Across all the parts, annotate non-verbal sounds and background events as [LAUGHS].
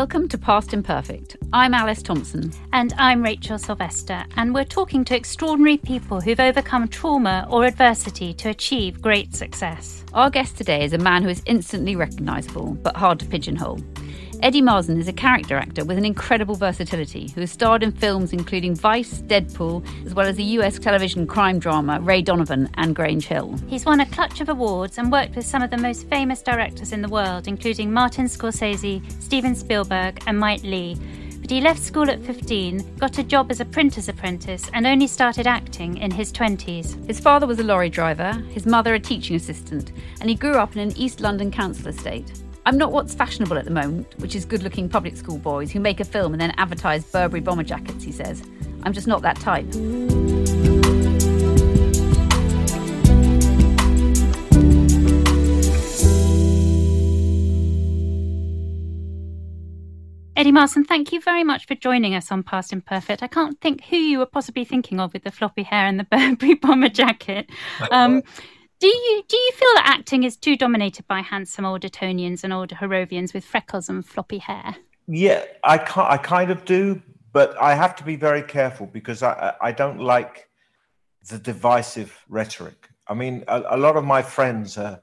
Welcome to Past Imperfect. I'm Alice Thompson. And I'm Rachel Sylvester, and we're talking to extraordinary people who've overcome trauma or adversity to achieve great success. Our guest today is a man who is instantly recognisable, but hard to pigeonhole. Eddie Marsan is a character actor with an incredible versatility who has starred in films including Vice, Deadpool, as well as the US television crime drama Ray Donovan and Grange Hill. He's won a clutch of awards and worked with some of the most famous directors in the world, including Martin Scorsese, Steven Spielberg, and Mike Leigh. But he left school at 15, got a job as a printer's apprentice, and only started acting in his 20s. His father was a lorry driver, his mother a teaching assistant, and he grew up in an East London council estate. I'm not what's fashionable at the moment, which is good looking public school boys who make a film and then advertise Burberry bomber jackets, he says. I'm just not that type. Eddie Marsan, thank you very much for joining us on Past Imperfect. I can't think who you were possibly thinking of with the floppy hair and the [LAUGHS] Burberry bomber jacket. Um, do you do you feel that acting is too dominated by handsome old Etonians and old Harrovians with freckles and floppy hair? Yeah, I I kind of do, but I have to be very careful because I I don't like the divisive rhetoric. I mean, a, a lot of my friends are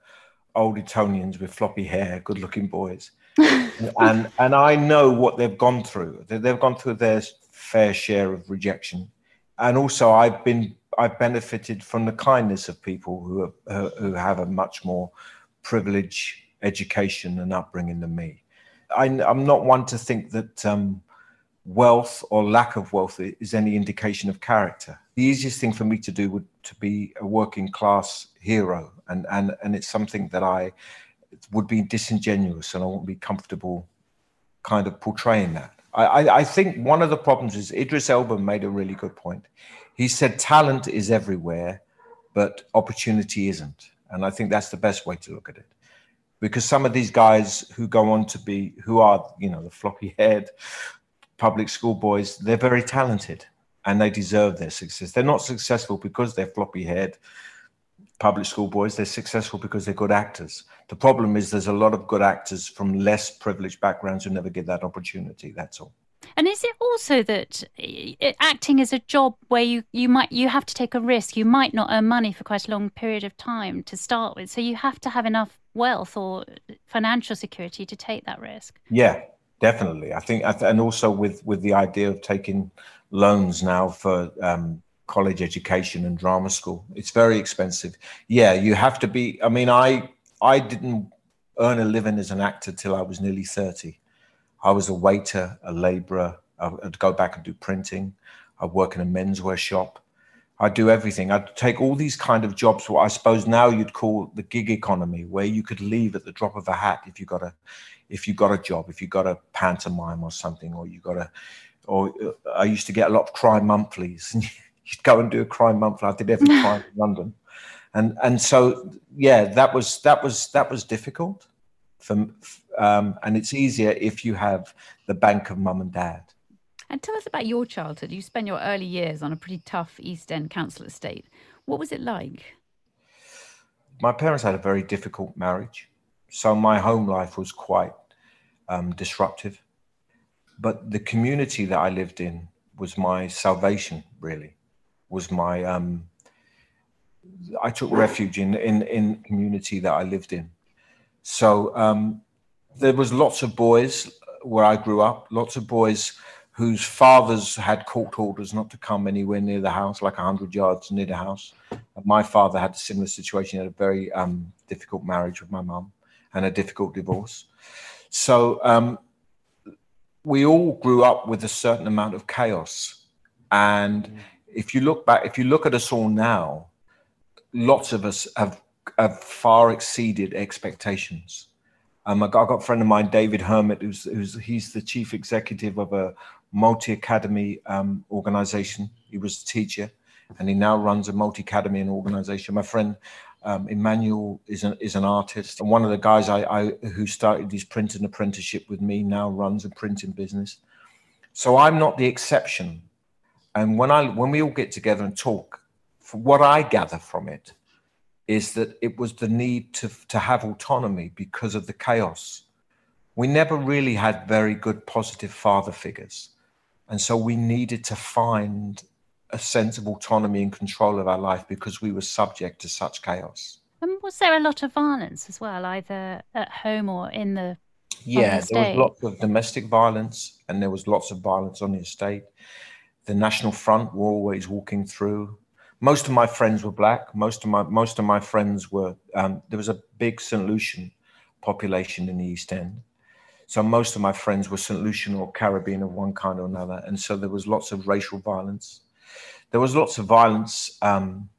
old Etonians with floppy hair, good-looking boys, [LAUGHS] and and I know what they've gone through. They've gone through their fair share of rejection, and also I've been I've benefited from the kindness of people who uh, who have a much more privileged education and upbringing than me. I, am not one to think that um, wealth or lack of wealth is any indication of character. The easiest thing for me to do would to be a working class hero, and and and it's something that I would be disingenuous, and I won't be comfortable kind of portraying that. I, I think one of the problems is Idris Elba made a really good point. He said talent is everywhere, but opportunity isn't. And I think that's the best way to look at it. Because some of these guys who go on to be, who are, you know, the floppy head public school boys, they're very talented and they deserve their success. They're not successful because they're floppy head public school boys. They're successful because they're good actors. The problem is there's a lot of good actors from less privileged backgrounds who never get that opportunity. That's all. And is it also that acting is a job where you, you might you have to take a risk? You might not earn money for quite a long period of time to start with, so you have to have enough wealth or financial security to take that risk. Yeah, definitely. I think, and also with with the idea of taking loans now for um, college education and drama school, it's very expensive. Yeah, you have to be. I mean, I I didn't earn a living as an actor till I was nearly thirty. I was a waiter, a labourer. I'd go back and do printing. I'd work in a menswear shop. I'd do everything. I'd take all these kind of jobs, what I suppose now you'd call the gig economy, where you could leave at the drop of a hat if you got a, if you got a job, if you got a pantomime or something, or you got a, or uh, I used to get a lot of crime monthlies, and [LAUGHS] you'd go and do a crime monthly. I did every crime in London, and and so yeah, that was that was that was difficult for, um, and it's easier if you have the bank of mum and dad. And tell us about your childhood. You spent your early years on a pretty tough East End council estate. What was it like? My parents had a very difficult marriage, so my home life was quite um, disruptive. But the community that I lived in was my salvation, really. Was my um, I took refuge in in in community that I lived in. So um, there was lots of boys where I grew up, lots of boys whose fathers had court orders not to come anywhere near the house, like 100 yards near the house. My father had a similar situation, he had a very um, difficult marriage with my mum and a difficult divorce. So um, we all grew up with a certain amount of chaos. And mm. if you look back, if you look at us all now, lots of us have, have far exceeded expectations. Um, I, got, I got a friend of mine, David Hermit, who's, who's he's the chief executive of a multi academy um, organization. He was a teacher and he now runs a multi academy organization. My friend um, Emmanuel is an, is an artist. And one of the guys I, I who started his printing apprenticeship with me now runs a printing business. So I'm not the exception. And when I when we all get together and talk, what I gather from it is that it was the need to, to have autonomy because of the chaos. We never really had very good positive father figures. And so we needed to find a sense of autonomy and control of our life because we were subject to such chaos. And was there a lot of violence as well, either at home or in the yeah, the there was lots of domestic violence and there was lots of violence on the estate. The National Front were always walking through. Most of my friends were black. Most of my most of my friends were. Um, there was a big St. Lucian population in the East End, so most of my friends were St. Lucian or Caribbean of one kind or another, and so there was lots of racial violence. There was lots of violence um,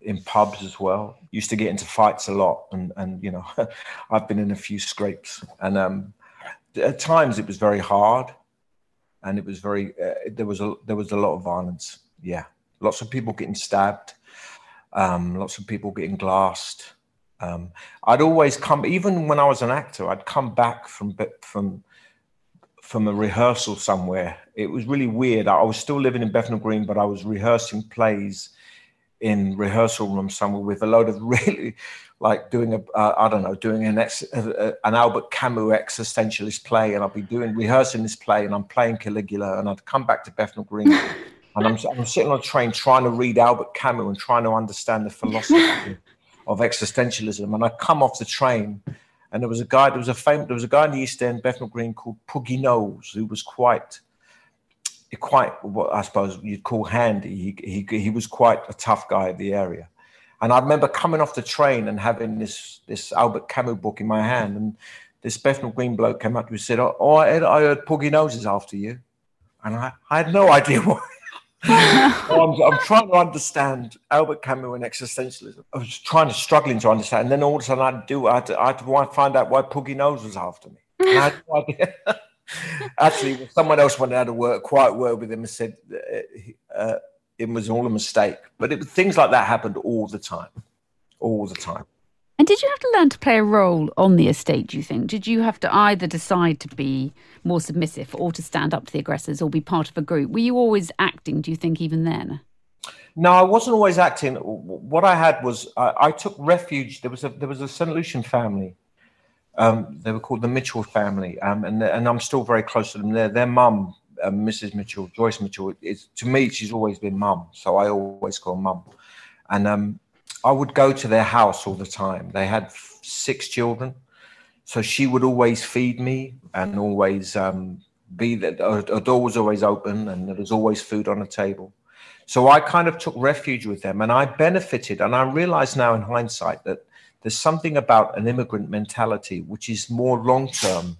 in pubs as well. Used to get into fights a lot, and and you know, [LAUGHS] I've been in a few scrapes, and um, at times it was very hard, and it was very uh, there was a there was a lot of violence. Yeah, lots of people getting stabbed, um, lots of people getting glassed. Um, I'd always come, even when I was an actor, I'd come back from from from a rehearsal somewhere. It was really weird. I was still living in Bethnal Green, but I was rehearsing plays in rehearsal room somewhere with a load of [LAUGHS] really like doing a uh, I don't know doing an ex, uh, an Albert Camus existentialist play and I'd be doing rehearsing this play and I'm playing Caligula and I'd come back to Bethnal Green [LAUGHS] and I'm, I'm sitting on a train trying to read Albert Camus and trying to understand the philosophy [LAUGHS] of existentialism and I come off the train and there was a guy, there was a famous, there was a guy in the East End, Bethnal Green, called Puggy Knowles, who was quite, quite what I suppose you'd call handy. He, he, he was quite a tough guy in the area. And I remember coming off the train and having this this Albert Camus book in my hand, and this Bethnal Green bloke came up to me and said, "Oh, I, I heard Puggy Knowles is after you," and I, I had no [LAUGHS] idea why. [LAUGHS] I'm, I'm, trying to understand Albert Camus and existentialism. I was trying to struggling to understand, and then all of a sudden I'd do I had to, I had to find out why Puggy Knowles was after me. I had no idea. [LAUGHS] Actually, someone else went out to work quite well with him and said uh, uh, it was all a mistake. But it, things like that happened all the time, all the time. And did you have to learn to play a role on the estate, do you think? Did you have to either decide to be more submissive or to stand up to the aggressors or be part of a group? Were you always acting, do you think, even then? No, I wasn't always acting. What I had was I, I took refuge. There was a there was a St. Lucian family. Um, they were called the Mitchell family, um, and and I'm still very close to them. Their their mum, uh, Mrs. Mitchell, Joyce Mitchell, is to me she's always been mum, so I always call mum. And um, I would go to their house all the time. They had six children, so she would always feed me and always um, be that her, door was always open and there was always food on the table. So I kind of took refuge with them and I benefited. And I realize now in hindsight that there's something about an immigrant mentality which is more long term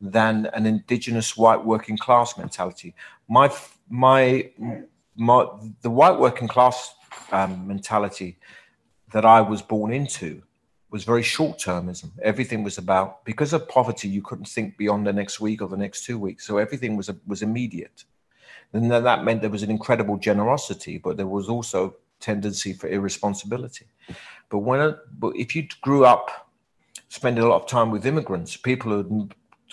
than an indigenous white working class mentality. My, my, my the white working class um, mentality that I was born into was very short termism. Everything was about because of poverty, you couldn't think beyond the next week or the next two weeks. So everything was was immediate. And that meant there was an incredible generosity, but there was also tendency for irresponsibility. But when but if you grew up spending a lot of time with immigrants, people who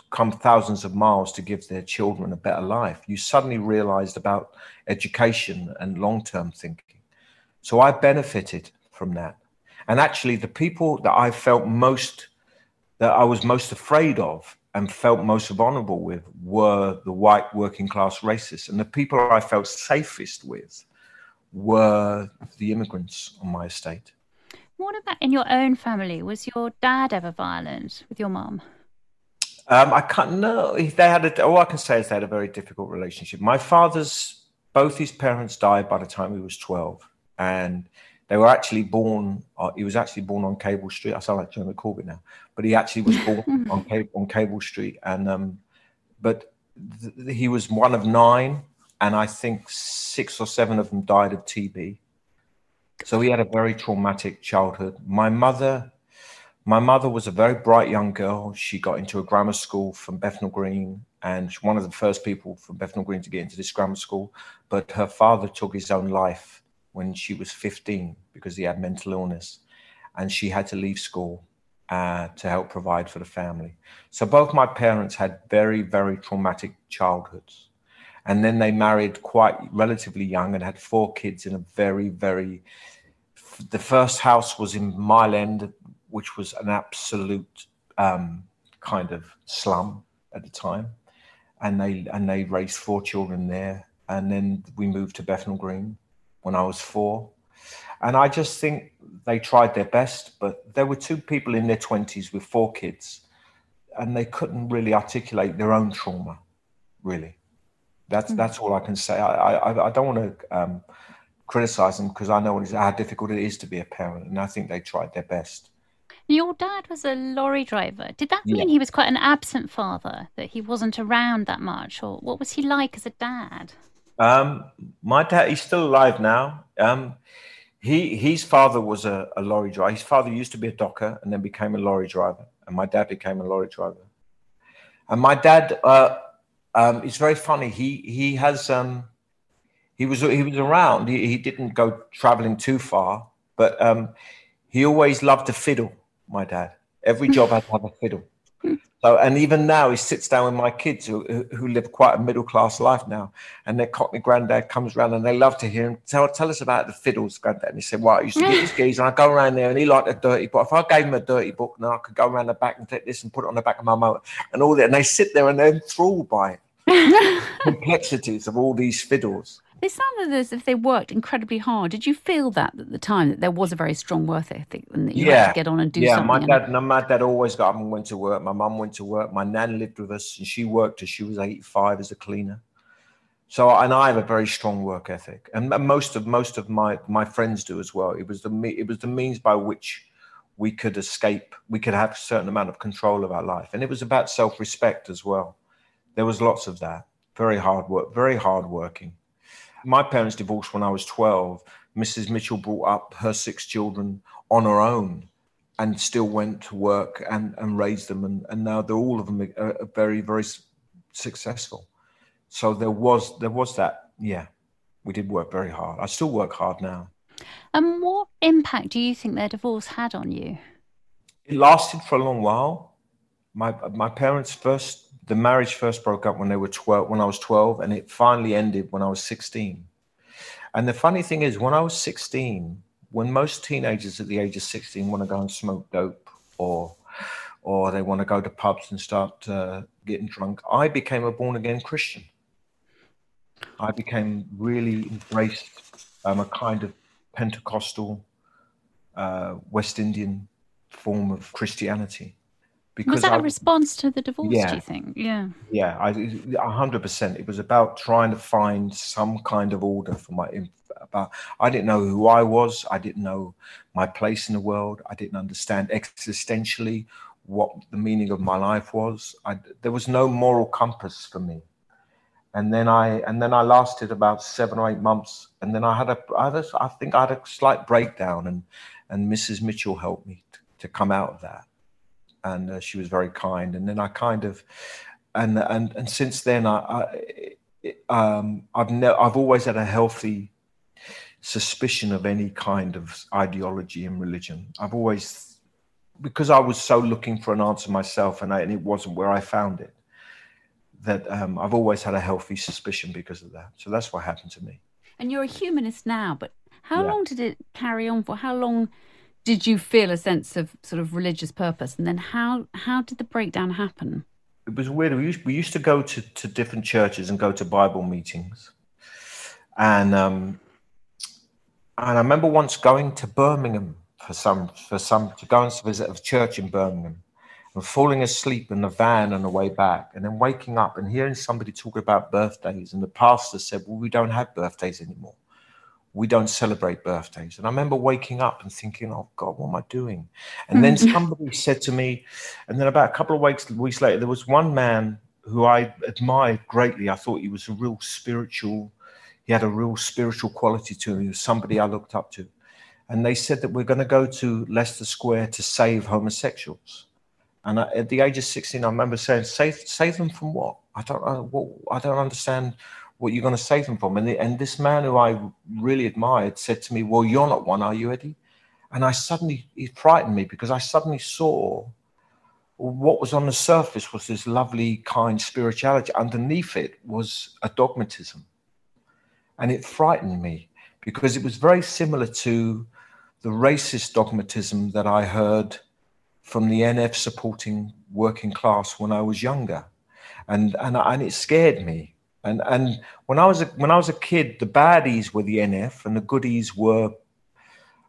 come thousands of miles to give their children a better life, you suddenly realized about education and long-term thinking. So I benefited from that. And actually, the people that I felt most, that I was most afraid of and felt most vulnerable with were the white working class racists. And the people I felt safest with were the immigrants on my estate. What about in your own family? Was your dad ever violent with your mom? Um, I can't know. They had a, all I can say is they had a very difficult relationship. My father's, both his parents died by the time he was 12. And they were actually born. Uh, he was actually born on Cable Street. I sound like Jeremy Corbyn now, but he actually was born [LAUGHS] on Cable, on Cable Street, and um, but th- he was one of nine, and I think six or seven of them died of TB. So he had a very traumatic childhood. My mother, my mother was a very bright young girl. She got into a grammar school from Bethnal Green, and one of the first people from Bethnal Green to get into this grammar school. But her father took his own life when she was 15 because he had mental illness, and she had to leave school uh, to help provide for the family. So both my parents had very, very traumatic childhoods. And then they married quite relatively young and had four kids in a very, very. The first house was in Mile End, which was an absolute um, kind of slum at the time, and they and they raised four children there. And then we moved to Bethnal Green when I was four, and I just think they tried their best, but there were two people in their 20s with four kids, and they couldn't really articulate their own trauma, really. That's, mm. that's all I can say. I, I, I don't want to um, criticize them because I know how difficult it is to be a parent, and I think they tried their best. Your dad was a lorry driver. Did that mean yeah. he was quite an absent father, that he wasn't around that much? Or what was he like as a dad? Um, my dad, he's still alive now. Um, he his father was a, a, lorry driver. His father used to be a docker and then became a lorry driver, and my dad became a lorry driver. And my dad, uh, um, it's very funny. He he has um, he was he was around. He, he didn't go traveling too far, but um, he always loved to fiddle. My dad, every job had to have a fiddle. So, and even now, he sits down with my kids who, who live quite a middle class life now, and their Cockney granddad comes around and they love to hear him tell, tell us about the fiddles, granddad. And he said, Well, I used to get his [LAUGHS] geese and I go around there and he liked a dirty book. If I gave him a dirty book, then I could go around the back and take this and put it on the back of my motor and all that. And they sit there and they're enthralled by it. [LAUGHS] complexities of all these fiddles. They sounded as if they worked incredibly hard. Did you feel that at the time that there was a very strong work ethic and that you yeah. had to get on and do yeah, something? Yeah, my dad, no, my dad always got up and went to work. My mum went to work. My nan lived with us and she worked till she was 85 as a cleaner. So, and I have a very strong work ethic, and most of most of my my friends do as well. It was the it was the means by which we could escape. We could have a certain amount of control of our life, and it was about self respect as well. There was lots of that. Very hard work, very hard working my parents divorced when I was 12. Mrs. Mitchell brought up her six children on her own and still went to work and, and raised them. And, and now they're all of them are, are very, very successful. So there was, there was that, yeah, we did work very hard. I still work hard now. And what impact do you think their divorce had on you? It lasted for a long while. My, my parents first the marriage first broke up when they were 12 when i was 12 and it finally ended when i was 16 and the funny thing is when i was 16 when most teenagers at the age of 16 want to go and smoke dope or or they want to go to pubs and start uh, getting drunk i became a born again christian. I became really embraced um, a kind of pentecostal uh, west indian form of christianity because was that I, a response to the divorce? Yeah, do you think? Yeah, yeah, a hundred percent. It was about trying to find some kind of order for my. About I didn't know who I was. I didn't know my place in the world. I didn't understand existentially what the meaning of my life was. I, there was no moral compass for me. And then I and then I lasted about seven or eight months, and then I had a I, had a, I think I had a slight breakdown, and and Mrs. Mitchell helped me to, to come out of that and uh, she was very kind. And then I kind of, and and and since then I, I um, I've I've always had a healthy suspicion of any kind of ideology in religion. I've always, because I was so looking for an answer myself, and, I, and it wasn't where I found it. That um, I've always had a healthy suspicion because of that. So that's what happened to me. And you're a humanist now, but how yeah. long did it carry on for? How long? Did you feel a sense of sort of religious purpose? And then how how did the breakdown happen? It was weird. We used, we used to go to, to different churches and go to Bible meetings, and um, and I remember once going to Birmingham for some for some to go and visit a church in Birmingham, and falling asleep in the van on the way back, and then waking up and hearing somebody talk about birthdays, and the pastor said, "Well, we don't have birthdays anymore." We don't celebrate birthdays. And I remember waking up and thinking, oh God, what am I doing? And then mm-hmm. somebody said to me, and then about a couple of weeks, weeks later, there was one man who I admired greatly. I thought he was a real spiritual, he had a real spiritual quality to him. He was somebody I looked up to. And they said that we're going to go to Leicester Square to save homosexuals. And I, at the age of 16, I remember saying, save, save them from what? I don't, I, what, I don't understand what you're going to save them from. And, the, and this man who I really admired said to me, well, you're not one, are you, Eddie? And I suddenly, it frightened me because I suddenly saw what was on the surface was this lovely, kind spirituality. Underneath it was a dogmatism. And it frightened me because it was very similar to the racist dogmatism that I heard from the NF supporting working class when I was younger. And, and, and it scared me. And, and when, I was a, when I was a kid, the baddies were the NF and the goodies were,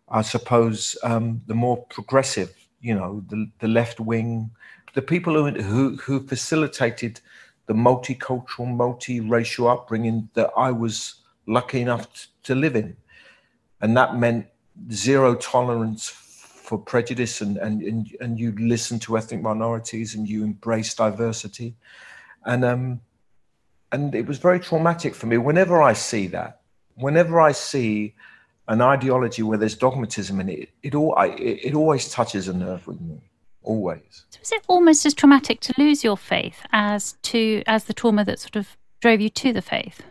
I suppose, um, the more progressive, you know, the, the left wing the people who, who, who facilitated the multicultural, multiracial upbringing that I was lucky enough to live in. And that meant zero tolerance for prejudice and, and, and, and you listen to ethnic minorities and you embrace diversity. And, um, and it was very traumatic for me. Whenever I see that, whenever I see an ideology where there's dogmatism in it, it, all, I, it, it always touches a nerve with me always. So is it almost as traumatic to lose your faith as to as the trauma that sort of drove you to the faith?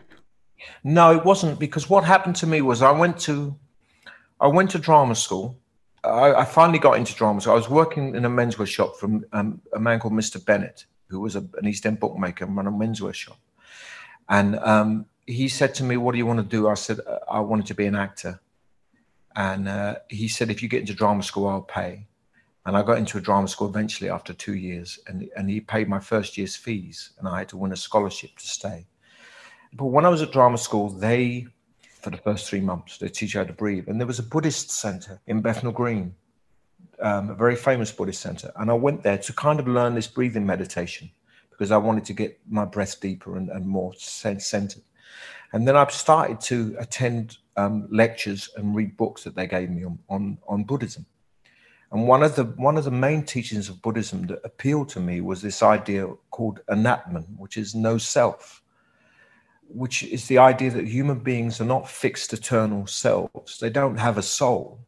No, it wasn't because what happened to me was I went to I went to drama school. I, I finally got into drama school. I was working in a menswear shop from um, a man called Mr. Bennett, who was a, an East End bookmaker and ran a menswear shop. And um, he said to me, "What do you want to do?" I said, "I wanted to be an actor." And uh, he said, "If you get into drama school, I'll pay." And I got into a drama school eventually after two years, and, and he paid my first year's fees, and I had to win a scholarship to stay. But when I was at drama school, they, for the first three months, they teach you how to breathe. And there was a Buddhist center in Bethnal Green, um, a very famous Buddhist center. And I went there to kind of learn this breathing meditation because I wanted to get my breath deeper and, and more centered. And then I started to attend um, lectures and read books that they gave me on, on, on Buddhism. And one of the one of the main teachings of Buddhism that appealed to me was this idea called anatman, which is no self, which is the idea that human beings are not fixed eternal selves. They don't have a soul.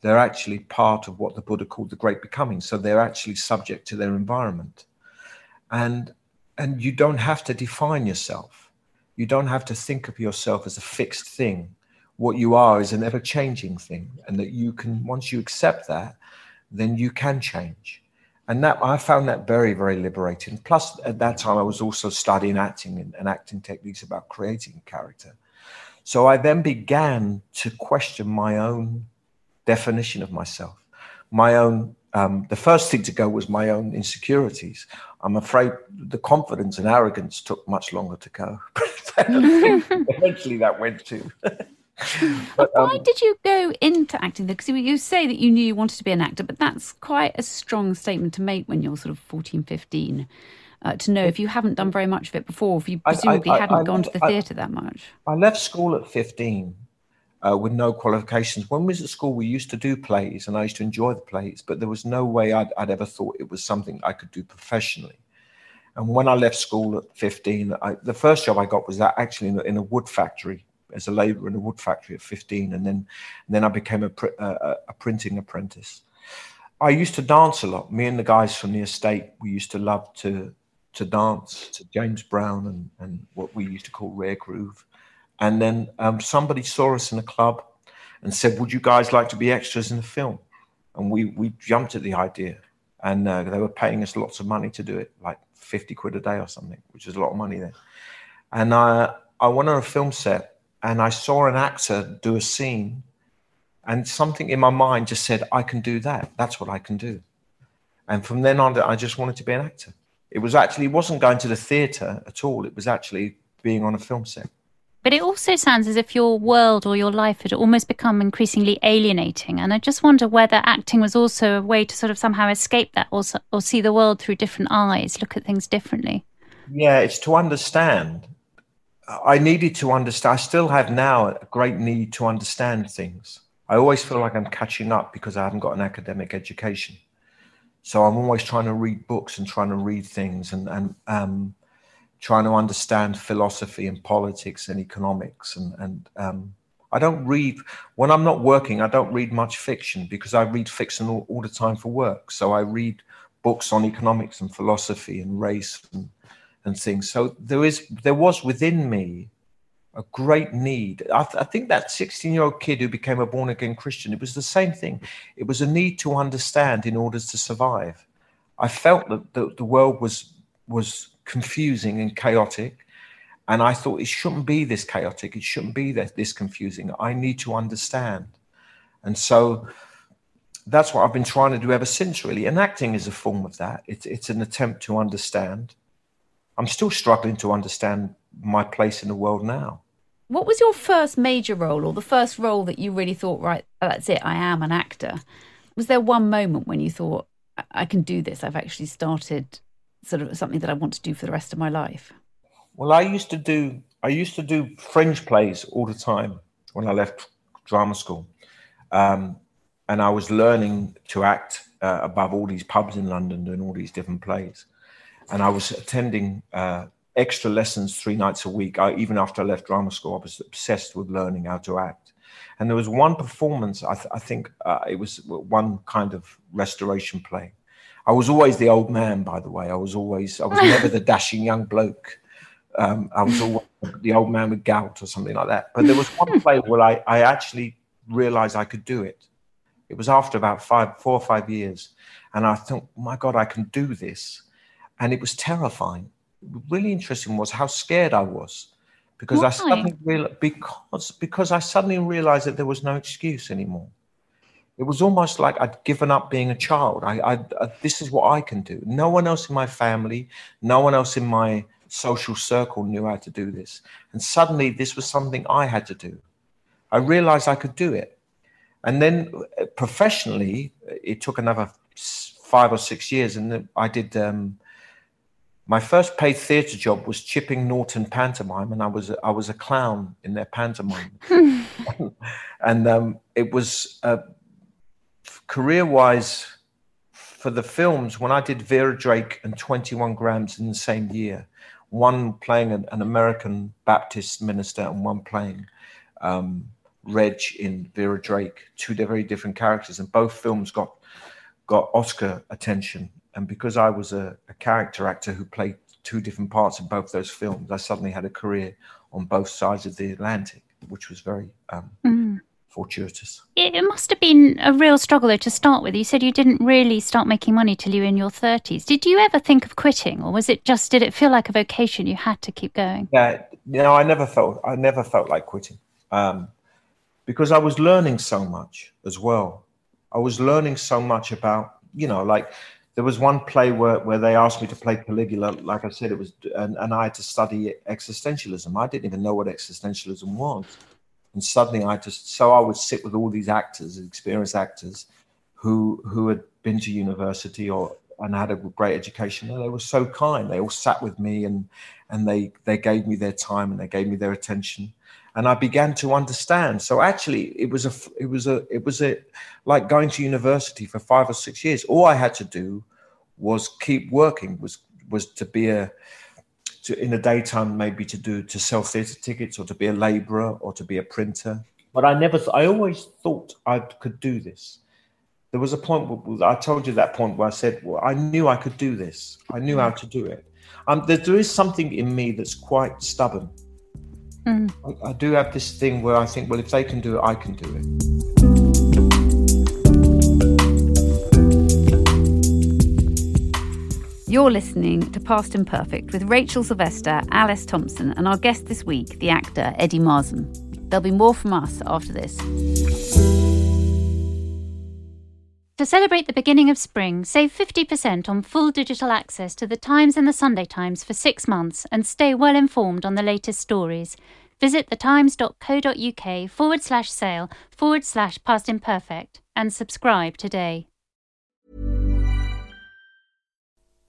They're actually part of what the Buddha called the great becoming. So they're actually subject to their environment. And and you don't have to define yourself. You don't have to think of yourself as a fixed thing. What you are is an ever changing thing. And that you can, once you accept that, then you can change. And that I found that very, very liberating. Plus, at that time, I was also studying acting and, and acting techniques about creating character. So I then began to question my own definition of myself, my own. Um, the first thing to go was my own insecurities. I'm afraid the confidence and arrogance took much longer to go. [LAUGHS] eventually, that went too. [LAUGHS] but, um, Why did you go into acting? Because you say that you knew you wanted to be an actor, but that's quite a strong statement to make when you're sort of 14, 15. Uh, to know if you haven't done very much of it before, if you presumably I, I, hadn't gone to the theatre that much. I left school at 15 uh, with no qualifications. When we was at school, we used to do plays and I used to enjoy the plays, but there was no way I'd, I'd ever thought it was something I could do professionally. And when I left school at 15, I, the first job I got was that actually in a, in a wood factory as a labourer in a wood factory at 15, and then and then I became a, pr- a, a printing apprentice. I used to dance a lot. Me and the guys from the estate, we used to love to to dance to James Brown and, and what we used to call rare groove. And then um, somebody saw us in a club and said, "Would you guys like to be extras in the film?" And we we jumped at the idea, and uh, they were paying us lots of money to do it, like fifty quid a day or something, which is a lot of money then. And I I went on a film set and I saw an actor do a scene, and something in my mind just said, I can do that. That's what I can do. And from then on, I just wanted to be an actor. It was actually, it wasn't going to the theatre at all, it was actually being on a film set. But it also sounds as if your world or your life had almost become increasingly alienating. And I just wonder whether acting was also a way to sort of somehow escape that or, or see the world through different eyes, look at things differently. Yeah, it's to understand. I needed to understand. I still have now a great need to understand things. I always feel like I'm catching up because I haven't got an academic education. So I'm always trying to read books and trying to read things. And, and um, trying to understand philosophy and politics and economics and and um, I don't read when I'm not working. I don't read much fiction because I read fiction all, all the time for work. So I read books on economics and philosophy and race and, and things. So there is there was within me a great need. I, th- I think that 16 year old kid who became a born again Christian, it was the same thing. It was a need to understand in order to survive. I felt that the, the world was was confusing and chaotic and I thought it shouldn't be this chaotic. It shouldn't be this, confusing. I need to understand. And so that's what I've been trying to do ever since, really. And acting is a form of that. It's, it's an attempt to understand. I'm still struggling to understand my place in the world now. What was your first major role or the first role that you really thought, right, that's it, I am an actor? Was there one moment when you thought, I can do this? I've actually started sort of something that I want to do for the rest of my life? Well, I used to do I used to do fringe plays all the time when I left drama school, um, and I was learning to act uh, above all these pubs in London, doing all these different plays, and I was attending uh, extra lessons three nights a week. I, even after I left drama school, I was obsessed with learning how to act. And there was one performance, I, th- I think uh, it was one kind of restoration play. I was always the old man, by the way. I was always, I was never the [LAUGHS] dashing young bloke um, I was always the old man with gout or something like that. But there was one [LAUGHS] play where I, I actually realized I could do it. It was after about five, four or five years. And I thought, my God, I can do this. And it was terrifying. Really interesting was how scared I was because Why? I suddenly realized, because, because I suddenly realized that there was no excuse anymore. It was almost like I'd given up being a child. I, I, I, this is what I can do. No one else in my family, no one else in my social circle knew how to do this. And suddenly this was something I had to do. I realized I could do it. And then uh, professionally, it took another five or six years. And I did um, my first paid theatre job was Chipping Norton pantomime, and I was I was a clown in their pantomime. [LAUGHS] [LAUGHS] and um, it was uh, career wise for the films when I did Vera Drake and 21 Grams in the same year one playing an, an American Baptist minister and one playing um, Reg in Vera Drake, two very different characters, and both films got got Oscar attention. And because I was a, a character actor who played two different parts in both those films, I suddenly had a career on both sides of the Atlantic, which was very um, mm fortuitous. It, must have been a real struggle though to start with. You said you didn't really start making money till you were in your thirties. Did you ever think of quitting, or was it just did it feel like a vocation you had to keep going? Yeah, you know, I never felt I never felt like quitting um, because I was learning so much as well. I was learning so much about you know like there was one play where, where they asked me to play Caligula. Like I said, it was, and, and I had to study existentialism. I didn't even know what existentialism was. And suddenly I just, so I would sit with all these actors, experienced actors who, who had been to university or, and had a great education. And they were so kind. They all sat with me and, and they, they gave me their time and they gave me their attention and I began to understand. So actually, it was a it was a it was a like going to university for five or six years. All I had to do was keep working. Was was to be a to in the daytime maybe to do to sell theatre tickets or to be a labourer or to be a printer. But I never, I always thought I could do this. There was a point where I told you that point where I said, well, I knew I could do this. I knew how to do it. Um, there, there is something in me that's quite stubborn. Mm. I, I do have this thing where I think, well, if they can do it, I can do it. You're listening to Past Imperfect with Rachel Sylvester, Alice Thompson, and our guest this week, the actor Eddie Marsan. There'll be more from us after this. To celebrate the beginning of spring, save 50% on full digital access to the Times and the Sunday Times for six months and stay well informed on the latest stories. Visit thetimes.co.uk forward slash sale forward slash past imperfect and subscribe today.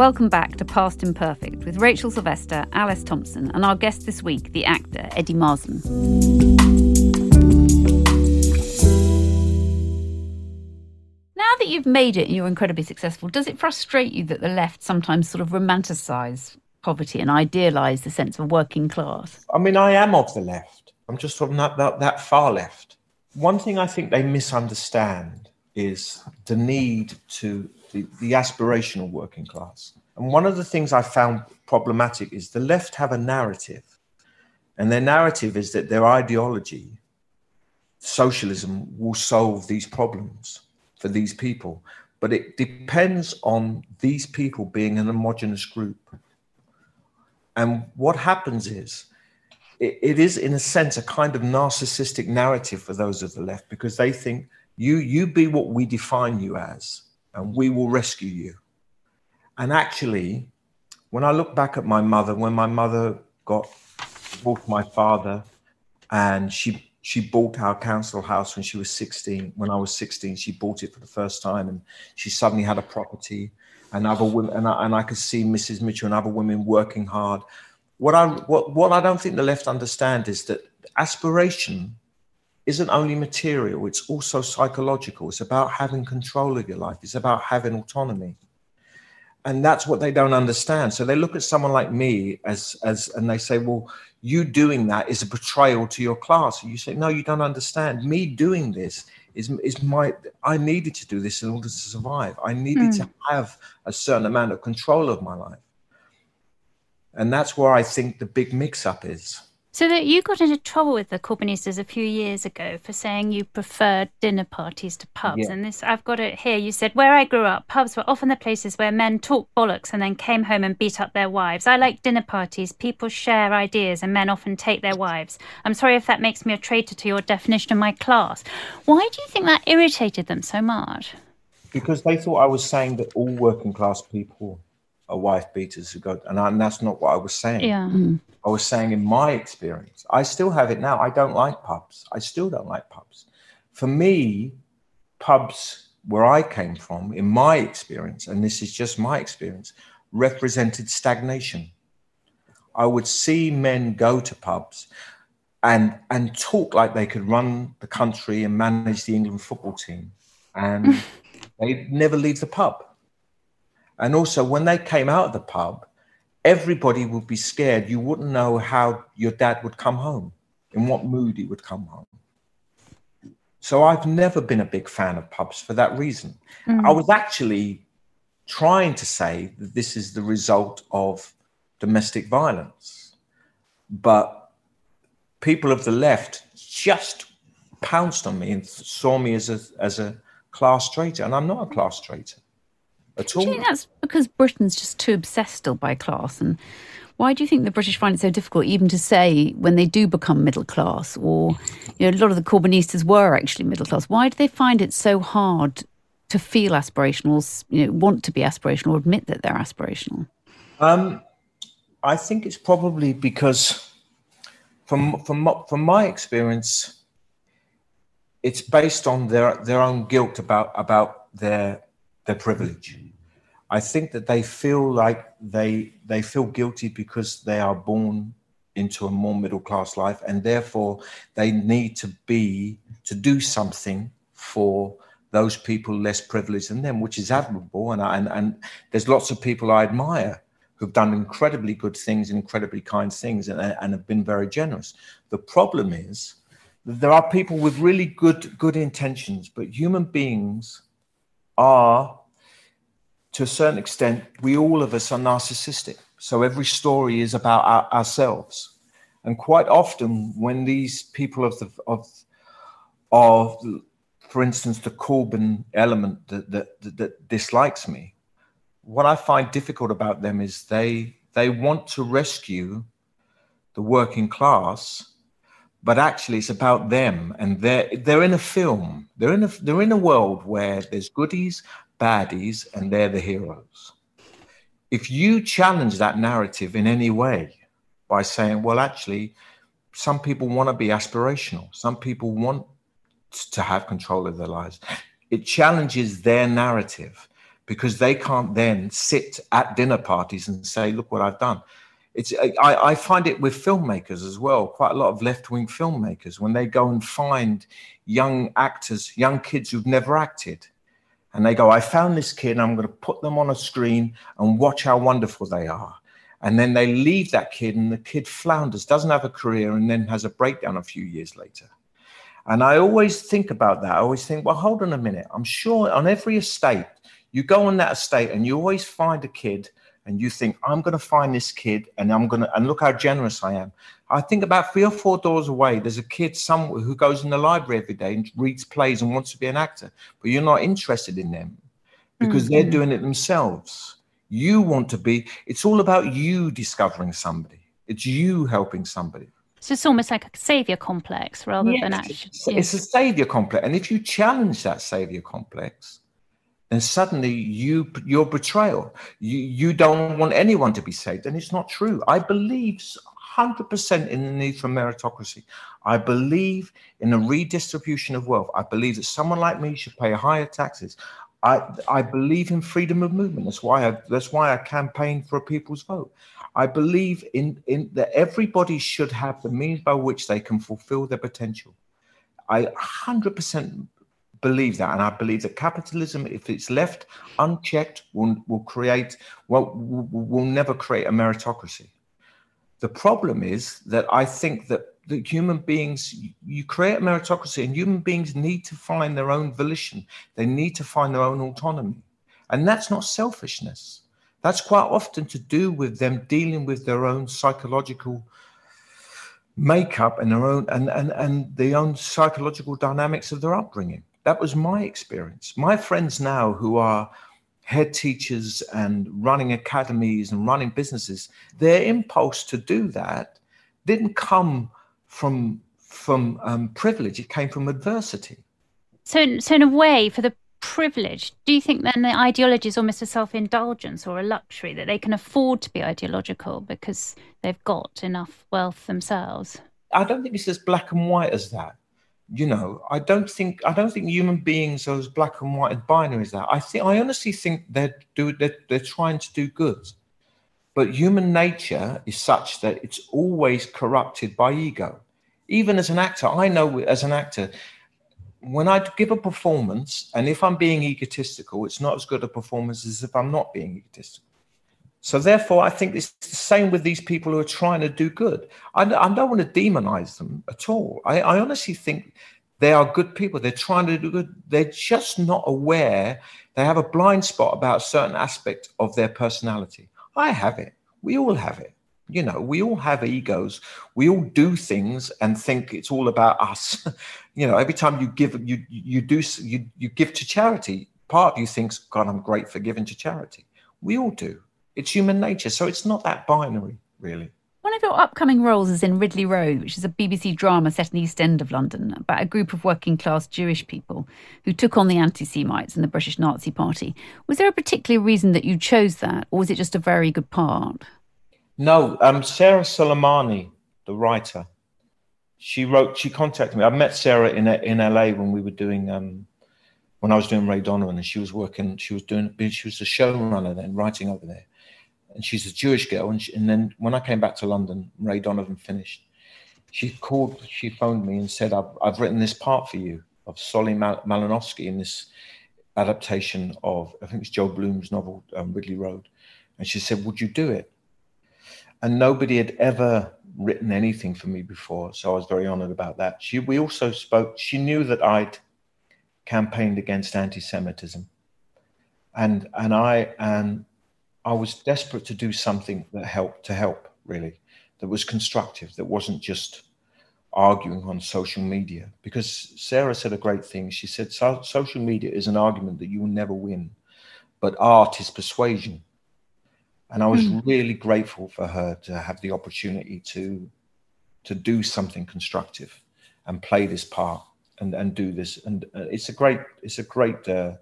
Welcome back to Past Imperfect with Rachel Sylvester, Alice Thompson, and our guest this week, the actor Eddie Marsan. Now that you've made it and you're incredibly successful, does it frustrate you that the left sometimes sort of romanticise poverty and idealise the sense of working class? I mean, I am of the left. I'm just from that, that, that far left. One thing I think they misunderstand is the need to the, the aspirational working class. And one of the things I found problematic is the left have a narrative, and their narrative is that their ideology, socialism, will solve these problems for these people. But it depends on these people being an homogenous group. And what happens is, it, it is, in a sense, a kind of narcissistic narrative for those of the left because they think you, you be what we define you as and we will rescue you. And actually, when I look back at my mother, when my mother got bought my father, and she she bought our council house when she was 16. When I was 16, she bought it for the first time, and she suddenly had a property. And other women, and I, and I could see Mrs. Mitchell and other women working hard. What I what what I don't think the left understand is that aspiration isn't only material, it's also psychological. It's about having control of your life, it's about having autonomy. And that's what they don't understand. So they look at someone like me as, as and they say, Well, you doing that is a betrayal to your class. And you say, No, you don't understand. Me doing this is, is my I needed to do this in order to survive. I needed mm. to have a certain amount of control of my life. And that's where I think the big mix up is. So that you got into trouble with the Corbynistas a few years ago for saying you preferred dinner parties to pubs. Yeah. And this, I've got it here. You said, where I grew up, pubs were often the places where men talked bollocks and then came home and beat up their wives. I like dinner parties. People share ideas and men often take their wives. I'm sorry if that makes me a traitor to your definition of my class. Why do you think that irritated them so much? Because they thought I was saying that all working class people are wife beaters who go, and, I, and that's not what I was saying. Yeah. Mm. I was saying in my experience, I still have it now. I don't like pubs. I still don't like pubs. For me, pubs where I came from, in my experience, and this is just my experience, represented stagnation. I would see men go to pubs and and talk like they could run the country and manage the England football team, and [LAUGHS] they'd never leave the pub. And also, when they came out of the pub, everybody would be scared. You wouldn't know how your dad would come home, in what mood he would come home. So I've never been a big fan of pubs for that reason. Mm. I was actually trying to say that this is the result of domestic violence. But people of the left just pounced on me and saw me as a, as a class traitor, and I'm not a class traitor at all. Do you think that's because Britain's just too obsessed still by class? And why do you think the British find it so difficult even to say when they do become middle class, or you know, a lot of the Corbynistas were actually middle class? Why do they find it so hard to feel aspirational, you know, want to be aspirational, or admit that they're aspirational? Um, I think it's probably because, from from from my experience, it's based on their their own guilt about about their their privilege. I think that they feel like they they feel guilty because they are born into a more middle class life, and therefore they need to be to do something for those people less privileged than them, which is admirable. And, and, and there's lots of people I admire who've done incredibly good things, incredibly kind things, and, and have been very generous. The problem is there are people with really good good intentions, but human beings are, to a certain extent, we all of us are narcissistic. So every story is about our, ourselves, and quite often when these people of the of of for instance, the Corbyn element that, that, that, that dislikes me, what I find difficult about them is they they want to rescue the working class, but actually it's about them and they're they're in a film. They're in a they're in a world where there's goodies, baddies, and they're the heroes. If you challenge that narrative in any way by saying, well, actually, some people want to be aspirational, some people want to have control of their lives. It challenges their narrative because they can't then sit at dinner parties and say, "Look what I've done." It's I, I find it with filmmakers as well. Quite a lot of left-wing filmmakers when they go and find young actors, young kids who've never acted, and they go, "I found this kid, I'm going to put them on a screen and watch how wonderful they are." And then they leave that kid, and the kid flounders, doesn't have a career, and then has a breakdown a few years later. And I always think about that. I always think, well, hold on a minute. I'm sure on every estate, you go on that estate and you always find a kid and you think, I'm going to find this kid and I'm going to, and look how generous I am. I think about three or four doors away, there's a kid somewhere who goes in the library every day and reads plays and wants to be an actor, but you're not interested in them because mm-hmm. they're doing it themselves. You want to be, it's all about you discovering somebody, it's you helping somebody. So it's almost like a savior complex rather yes, than actually. It's, it's a savior complex. And if you challenge that savior complex, then suddenly you your betrayal. You you don't want anyone to be saved, and it's not true. I believe hundred percent in the need for meritocracy. I believe in a redistribution of wealth. I believe that someone like me should pay higher taxes. I I believe in freedom of movement. That's why I that's why I campaign for a people's vote. I believe in, in that everybody should have the means by which they can fulfill their potential. I 100% believe that, and I believe that capitalism, if it's left unchecked, will will create well will, will never create a meritocracy. The problem is that I think that the human beings you create a meritocracy, and human beings need to find their own volition. They need to find their own autonomy, and that's not selfishness. That's quite often to do with them dealing with their own psychological makeup and their own and, and, and the own psychological dynamics of their upbringing. That was my experience. My friends now who are head teachers and running academies and running businesses, their impulse to do that didn't come from from um, privilege; it came from adversity. So, so in a way, for the privilege, do you think then the ideology is almost a self indulgence or a luxury that they can afford to be ideological because they've got enough wealth themselves? I don't think it's as black and white as that. You know, I don't think I don't think human beings are as black and white and binary as that. I think I honestly think they're do they're, they're trying to do good. But human nature is such that it's always corrupted by ego. Even as an actor, I know as an actor, when I give a performance, and if I'm being egotistical, it's not as good a performance as if I'm not being egotistical. So therefore, I think it's the same with these people who are trying to do good. I, I don't want to demonize them at all. I, I, honestly think they are good people. They're trying to do good. They're just not aware. They have a blind spot about a certain aspect of their personality. I have it. We all have it. You know, we all have egos. We all do things and think it's all about us. [LAUGHS] you know, every time you give, you you do you you give to charity. Part of you thinks, God, I'm great for giving to charity. We all do. It's human nature, so it's not that binary, really. One of your upcoming roles is in Ridley Road, which is a BBC drama set in the East End of London about a group of working class Jewish people who took on the anti Semites and the British Nazi Party. Was there a particular reason that you chose that, or was it just a very good part? No, um, Sarah Solemani, the writer, she wrote. She contacted me. I met Sarah in in LA when we were doing um, when I was doing Ray Donovan, and she was working. She was doing. She was the showrunner then, writing over there and she's a Jewish girl. And, she, and then when I came back to London, Ray Donovan finished. She called, she phoned me and said, "I've, I've written this part for you of Solly Mal- Malinovsky in this adaptation of I think it's Jo Bloom's novel um, Ridley Road." And she said, "Would you do it?" And nobody had ever written anything for me before, so I was very honoured about that. She, we also spoke. She knew that I'd campaigned against anti-Semitism, and and I and I was desperate to do something that helped to help, really, that was constructive, that wasn't just arguing on social media. Because Sarah said a great thing. She said, so- social media is an argument that you will never win, but art is persuasion. And I was mm. really grateful for her to have the opportunity to to do something constructive and play this part and, and do this. And uh, it's a great it's a great uh,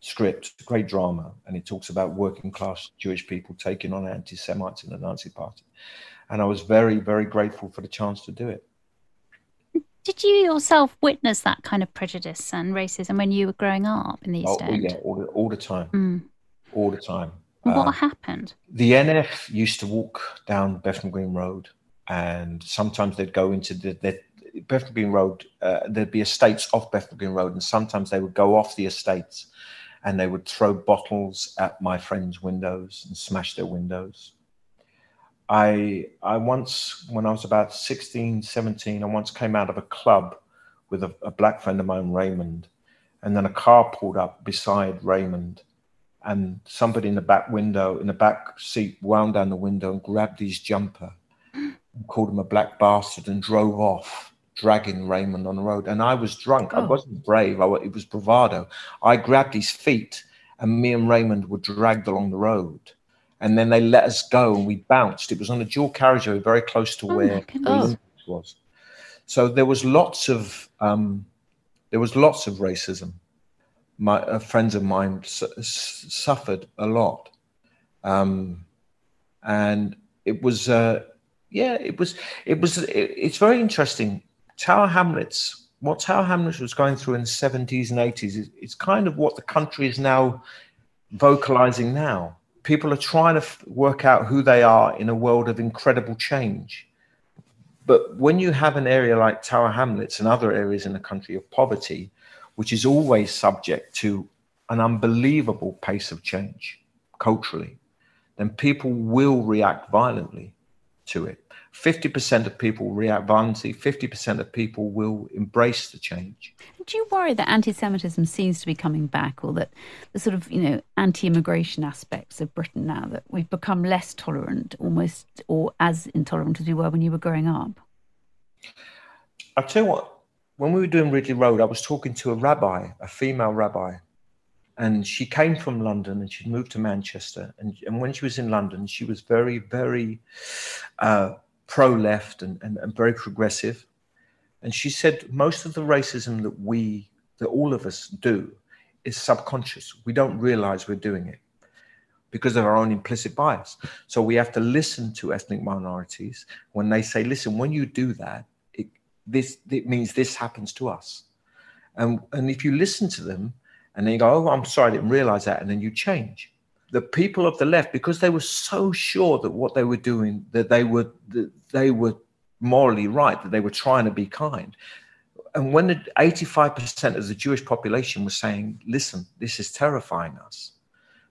script, great drama, and it talks about working class Jewish people taking on anti Semites in the Nazi Party. And I was very, very grateful for the chance to do it. Did you yourself witness that kind of prejudice and racism when you were growing up in the East oh, End? Yeah, all the, all the time. Mm. All the time. What uh, happened? The NF used to walk down Bethnal Green Road, and sometimes they'd go into the, the Bethnal Green Road. Uh, there'd be estates off Bethnal Green Road, and sometimes they would go off the estates and they would throw bottles at my friends' windows and smash their windows. I I once, when I was about 16, 17, I once came out of a club with a, a black friend of mine, Raymond, and then a car pulled up beside Raymond, and somebody in the back window, in the back seat, wound down the window and grabbed his jumper, and called him a black bastard, and drove off dragging Raymond on the road. And I was drunk. Oh. I wasn't brave. I, it was bravado. I grabbed his feet, and me and Raymond were dragged along the road. And then they let us go, and we bounced. It was on a dual carriageway, very close to oh where the was. So there was lots of um, there was lots of racism. My uh, friends of mine su- suffered a lot, um, and it was uh, yeah, it was it was it, it's very interesting Tower Hamlets, what Tower Hamlets was going through in the 70s and 80s, is, kind of what the country is now vocalizing now. People are trying to f- work out who they are in a world of incredible change. But when you have an area like Tower Hamlets and other areas in the country of poverty, which is always subject to an unbelievable pace of change culturally, then people will react violently to it. 50% of people will react violently, 50% of people will embrace the change. Do you worry that anti Semitism seems to be coming back, or that the sort of, you know, anti immigration aspects of Britain now, that we've become less tolerant, almost, or as intolerant as we were when you were growing up? I'll tell you what, when we were doing Ridley Road, I was talking to a rabbi, a female rabbi, and she came from London and she'd moved to Manchester. And, and when she was in London, she was very, very uh, pro left and, and, and very progressive. And she said most of the racism that we, that all of us do, is subconscious. We don't realize we're doing it because of our own implicit bias. So we have to listen to ethnic minorities when they say, listen, when you do that, it, this, it means this happens to us. And, and if you listen to them and then you go, oh, I'm sorry, I didn't realize that, and then you change the people of the left, because they were so sure that what they were doing, that they were that they were morally right, that they were trying to be kind. And when the 85% of the Jewish population was saying, listen, this is terrifying us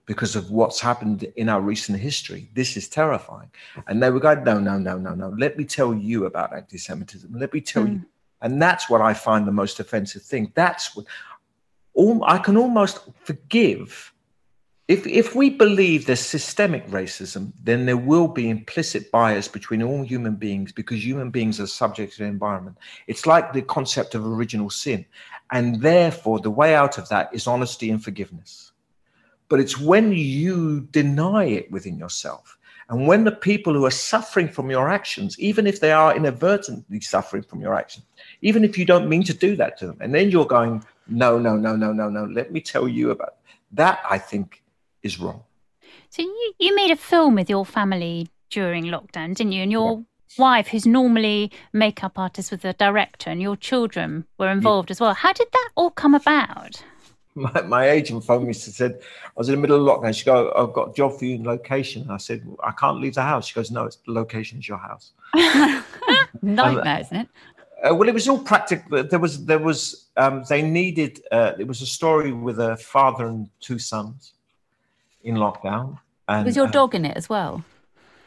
because of what's happened in our recent history. This is terrifying. And they were going, no, no, no, no, no. Let me tell you about anti Semitism. Let me tell mm. you. And that's what I find the most offensive thing. That's what I can almost forgive if if we believe there's systemic racism, then there will be implicit bias between all human beings because human beings are subject to the environment. It's like the concept of original sin, and therefore the way out of that is honesty and forgiveness. But it's when you deny it within yourself, and when the people who are suffering from your actions, even if they are inadvertently suffering from your actions, even if you don't mean to do that to them, and then you're going, no, no, no, no, no, no. Let me tell you about that. I think is wrong. So you, you made a film with your family during lockdown, didn't you? And your yeah. wife, who's normally makeup artist, was the director, and your children were involved yeah. as well. How did that all come about? My, my agent phoned me and said, I was in the middle of lockdown. She goes, I've got a job for you in location. And I said, I can't leave the house. She goes, No, it's the location is your house. [LAUGHS] [LAUGHS] Nightmare, isn't it? Uh, well, it was all practical. There was, there was, um, they needed. Uh, it was a story with a father and two sons, in lockdown. And, was your uh, dog in it as well?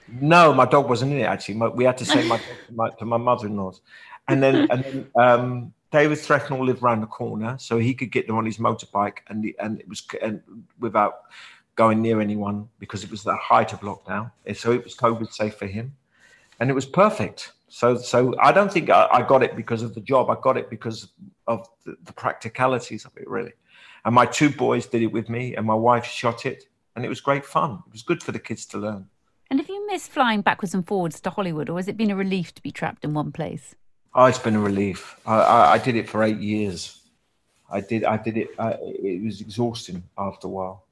No, my dog wasn't in it actually. My, we had to say my, [LAUGHS] to my, to my mother-in-law's, and then and then um, David Threcknell lived around the corner, so he could get there on his motorbike, and the, and it was and without going near anyone because it was the height of lockdown. and So it was COVID safe for him, and it was perfect. So so I don't think I, I got it because of the job. I got it because of the, the practicalities of it, really. And my two boys did it with me, and my wife shot it and it was great fun. It was good for the kids to learn. And have you missed flying backwards and forwards to Hollywood, or has it been a relief to be trapped in one place? Oh, it's been a relief. I, I, I did it for eight years. I did. I did it. I, it was exhausting after a while.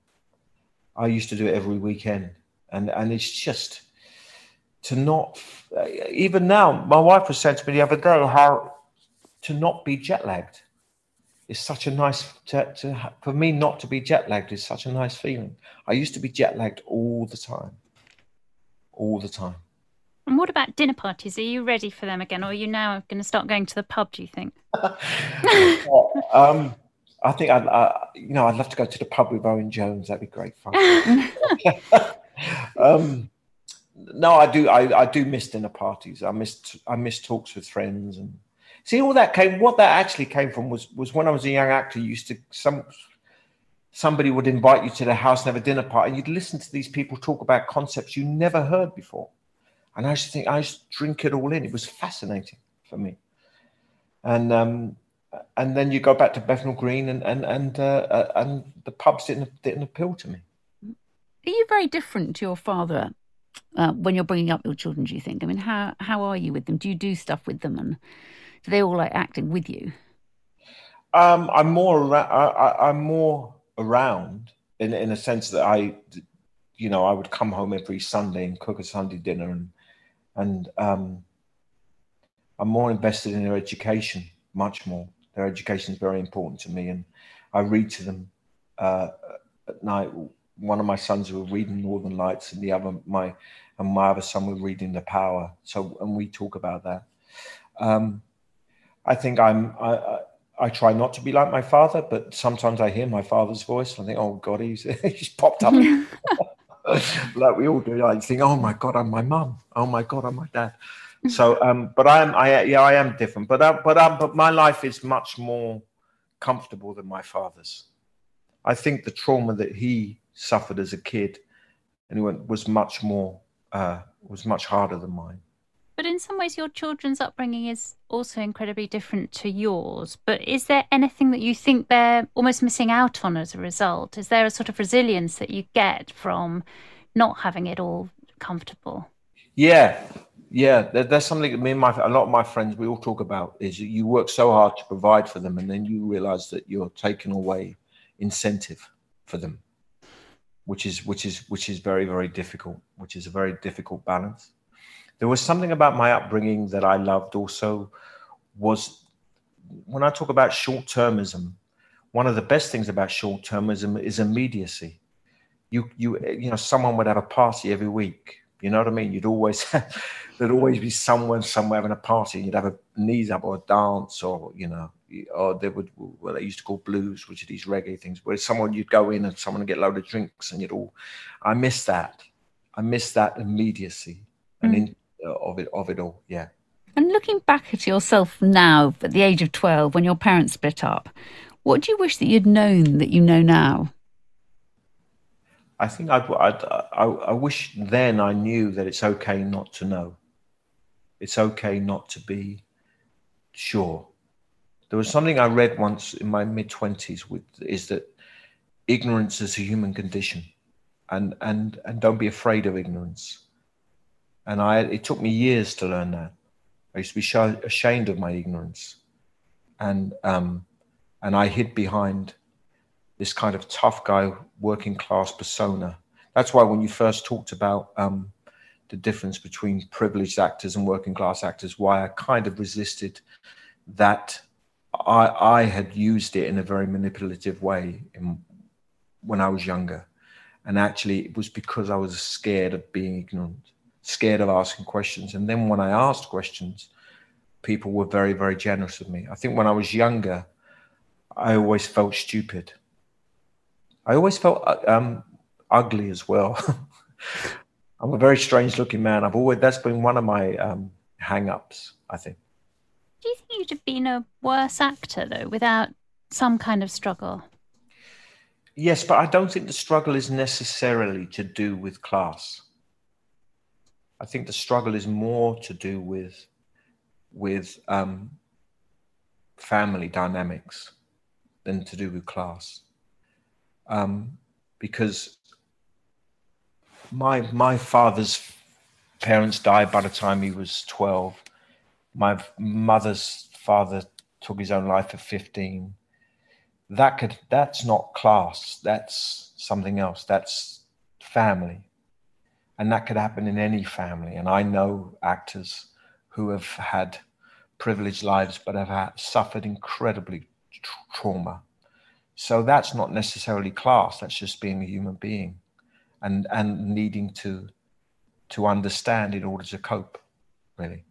I used to do it every weekend, and and it's just to not. Even now, my wife was saying to me the other day how to not be jet lagged is such a nice to, to, for me not to be jet lagged is such a nice feeling. I used to be jet lagged all the time, all the time. And what about dinner parties? Are you ready for them again, or are you now going to start going to the pub? Do you think? [LAUGHS] um, I think I'd, uh, you know, I'd love to go to the pub with Owen Jones. That'd be great fun. [LAUGHS] [LAUGHS] um, no, I do. I, I do miss dinner parties. I miss I miss talks with friends and See, all that came. What that actually came from was was when I was a young actor. Used to some somebody would invite you to their house and have a dinner party, and you'd listen to these people talk about concepts you never heard before. And I to think I to drink it all in. It was fascinating for me. And um, and then you go back to Bethnal Green, and and and uh, uh, and the pubs didn't didn't appeal to me. Are you very different to your father uh, when you're bringing up your children? Do you think? I mean, how how are you with them? Do you do stuff with them and do they all like acting with you? Um, I'm more around. I, am more around in in a sense that I, you know, I would come home every Sunday and cook a Sunday dinner, and and um, I'm more invested in their education, much more. Their education is very important to me, and I read to them uh, at night. One of my sons were reading Northern Lights, and the other my and my other son were reading The Power. So, and we talk about that. Um, I think I'm. I, I, I, try not to be like my father, but sometimes I hear my father's voice and I think, "Oh God, he's [LAUGHS] he's popped up." [LAUGHS] [LAUGHS] like we all do. I think, "Oh my God, I'm my mum. Oh my God, I'm my dad." So, um, but I am. I yeah, I am different. But uh, but um, but my life is much more comfortable than my father's. I think the trauma that he suffered as a kid, and it was much more uh, was much harder than mine. But in some ways, your children's upbringing is also incredibly different to yours. But is there anything that you think they're almost missing out on as a result? Is there a sort of resilience that you get from not having it all comfortable? Yeah, yeah. There's something that me and my a lot of my friends we all talk about is you work so hard to provide for them, and then you realize that you're taking away incentive for them, which is which is which is very very difficult. Which is a very difficult balance there was something about my upbringing that I loved also was when I talk about short termism, one of the best things about short termism is immediacy. You, you, you know, someone would have a party every week. You know what I mean? You'd always, [LAUGHS] there'd always be someone somewhere having a party. And you'd have a knees up or a dance or, you know, or they would, well, they used to call blues, which are these reggae things, where someone you'd go in and someone would get a load of drinks and you'd all, I miss that. I miss that immediacy. And mm. in, of it of it all. Yeah. And looking back at yourself now, at the age of twelve, when your parents split up, what do you wish that you'd known that you know now? I think I'd, I'd, I, I wish then I knew that it's okay not to know. It's okay not to be sure. There was something I read once in my mid twenties with is that ignorance is a human condition, and and and don't be afraid of ignorance. And I it took me years to learn that. I used to be ashamed of my ignorance, and um, and I hid behind this kind of tough guy, working class persona. That's why when you first talked about um, the difference between privileged actors and working class actors, why I kind of resisted that I, I had used it in a very manipulative way in, when I was younger. And actually, it was because I was scared of being ignorant, scared of asking questions. And then when I asked questions, people were very, very generous with me. I think when I was younger, I always felt stupid. I always felt uh, um, ugly as well. [LAUGHS] I'm a very strange looking man. I've always, that's been one of my um, hang ups, I think. Do you think you'd have been a worse actor though without some kind of struggle? Yes, but I don't think the struggle is necessarily to do with class. I think the struggle is more to do with with um, family dynamics than to do with class. Um, because my my father's parents died by the time he was 12 my mother's father took his own life at 15 that could that's not class. That's something else. That's family. And that could happen in any family. And i know actors who have had privileged lives but have had, suffered incredibly tra- trauma. So that's not necessarily class. That's just being a human being and and needing to to understand in order to cope really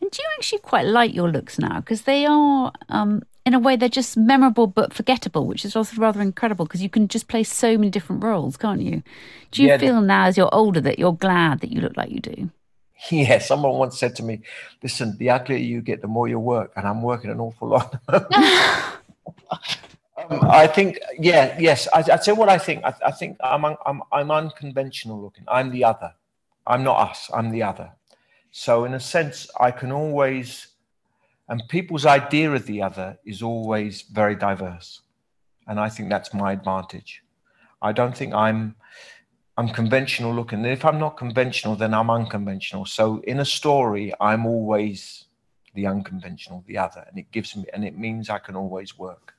and do you actually quite like your looks now? Because they are, um, in a way, they're just memorable but forgettable, which is also rather incredible because you can just play so many different roles, can't you? Do you yeah, feel now, as you're older, that you're glad that you look like you do? [LAUGHS] Yeah, someone once said to me, "Listen, the uglier you get, the more you work," and I'm working an awful lot. [LAUGHS] [LAUGHS] um, I think, yeah, yes. I, would say what I think. I, I think I'm, I'm, I'm unconventional looking. I'm the other. I'm not us. I'm the other. So, in a sense, I can always, and people's idea of the other is always very diverse. And I think that's my advantage. I don't think I'm. I'm conventional looking. If I'm not conventional, then I'm unconventional. So in a story, I'm always the unconventional, the other, and it gives me, and it means I can always work.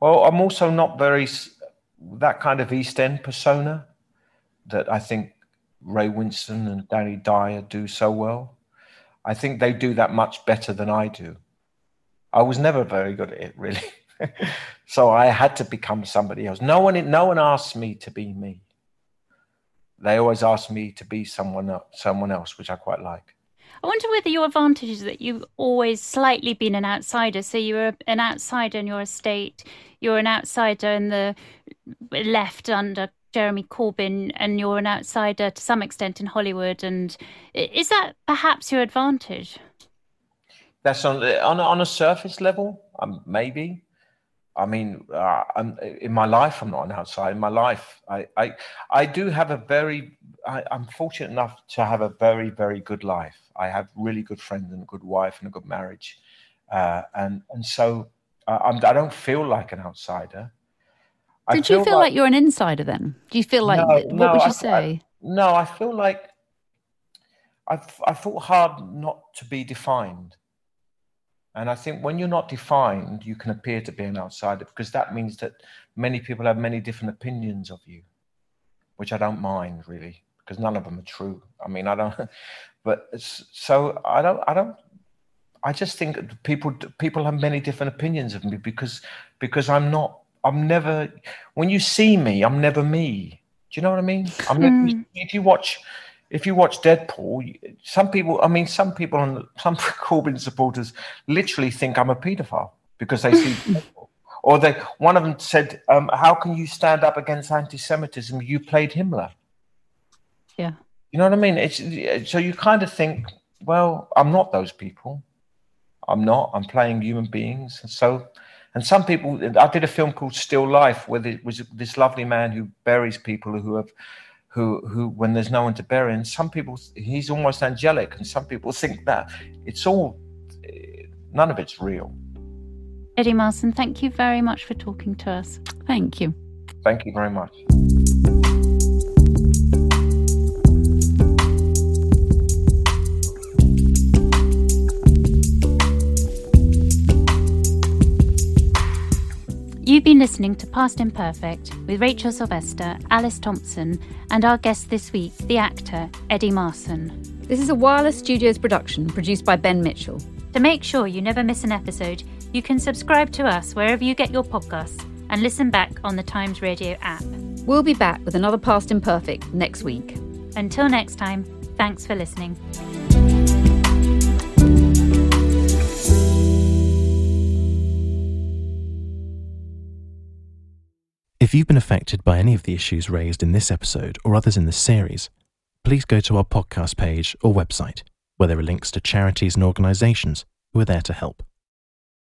Well, I'm also not very that kind of East End persona that I think Ray Winstone and Danny Dyer do so well. I think they do that much better than I do. I was never very good at it, really. [LAUGHS] so I had to become somebody else. No one, no one asked me to be me. They always asked me to be someone else, someone else, which I quite like. I wonder whether your advantage is that you've always slightly been an outsider. So you're an outsider in your estate, you're an outsider in the left under Jeremy Corbyn and you're an outsider to some extent in Hollywood. And is that perhaps your advantage? That's on on, on a surface level, um, maybe. I mean, uh, in my life, I'm not an outsider. In my life, I, I, I do have a very, I, am fortunate enough to have a very, very good life. I have really good friends and a good wife and a good marriage, uh, and and so uh, I'm, I don't feel like an outsider. Did feel you feel like, like, you're an insider then? Do you feel like, no, what no, would you I, say? I, no, I feel like I've, I fought hard not to be defined. And I think when you're not defined, you can appear to be an outsider because that means that many people have many different opinions of you, which I don't mind really because none of them are true. I mean, I don't, [LAUGHS] but so I don't, I don't, I just think people people have many different opinions of me because because I'm not I'm never when you see me, I'm never me. Do you know what I mean? I'm never, mm. if you watch if you watch Deadpool, some people I mean some people on some [LAUGHS] Corbyn supporters literally think I'm a paedophile because they see [LAUGHS] Deadpool. Or they one of them said, um, how can you stand up against anti Semitism? You played Himmler. Yeah. You know what I mean? It's so you kind of think, well, I'm not those people. I'm not. I'm playing human beings. So and some people, I did a film called Still Life, where there was this lovely man who buries people who have, who, who, when there's no one to bury. And some people, he's almost angelic, and some people think that it's all, none of it's real. Eddie Marsan, thank you very much for talking to us. Thank you. Thank you very much. You've been listening to Past Imperfect with Rachel Sylvester, Alice Thompson, and our guest this week, the actor Eddie Marsan. This is a Wireless Studios production produced by Ben Mitchell. To make sure you never miss an episode, you can subscribe to us wherever you get your podcasts and listen back on the Times Radio app. We'll be back with another Past Imperfect next week. Until next time, thanks for listening. If you've been affected by any of the issues raised in this episode or others in this series, please go to our podcast page or website, where there are links to charities and organisations who are there to help.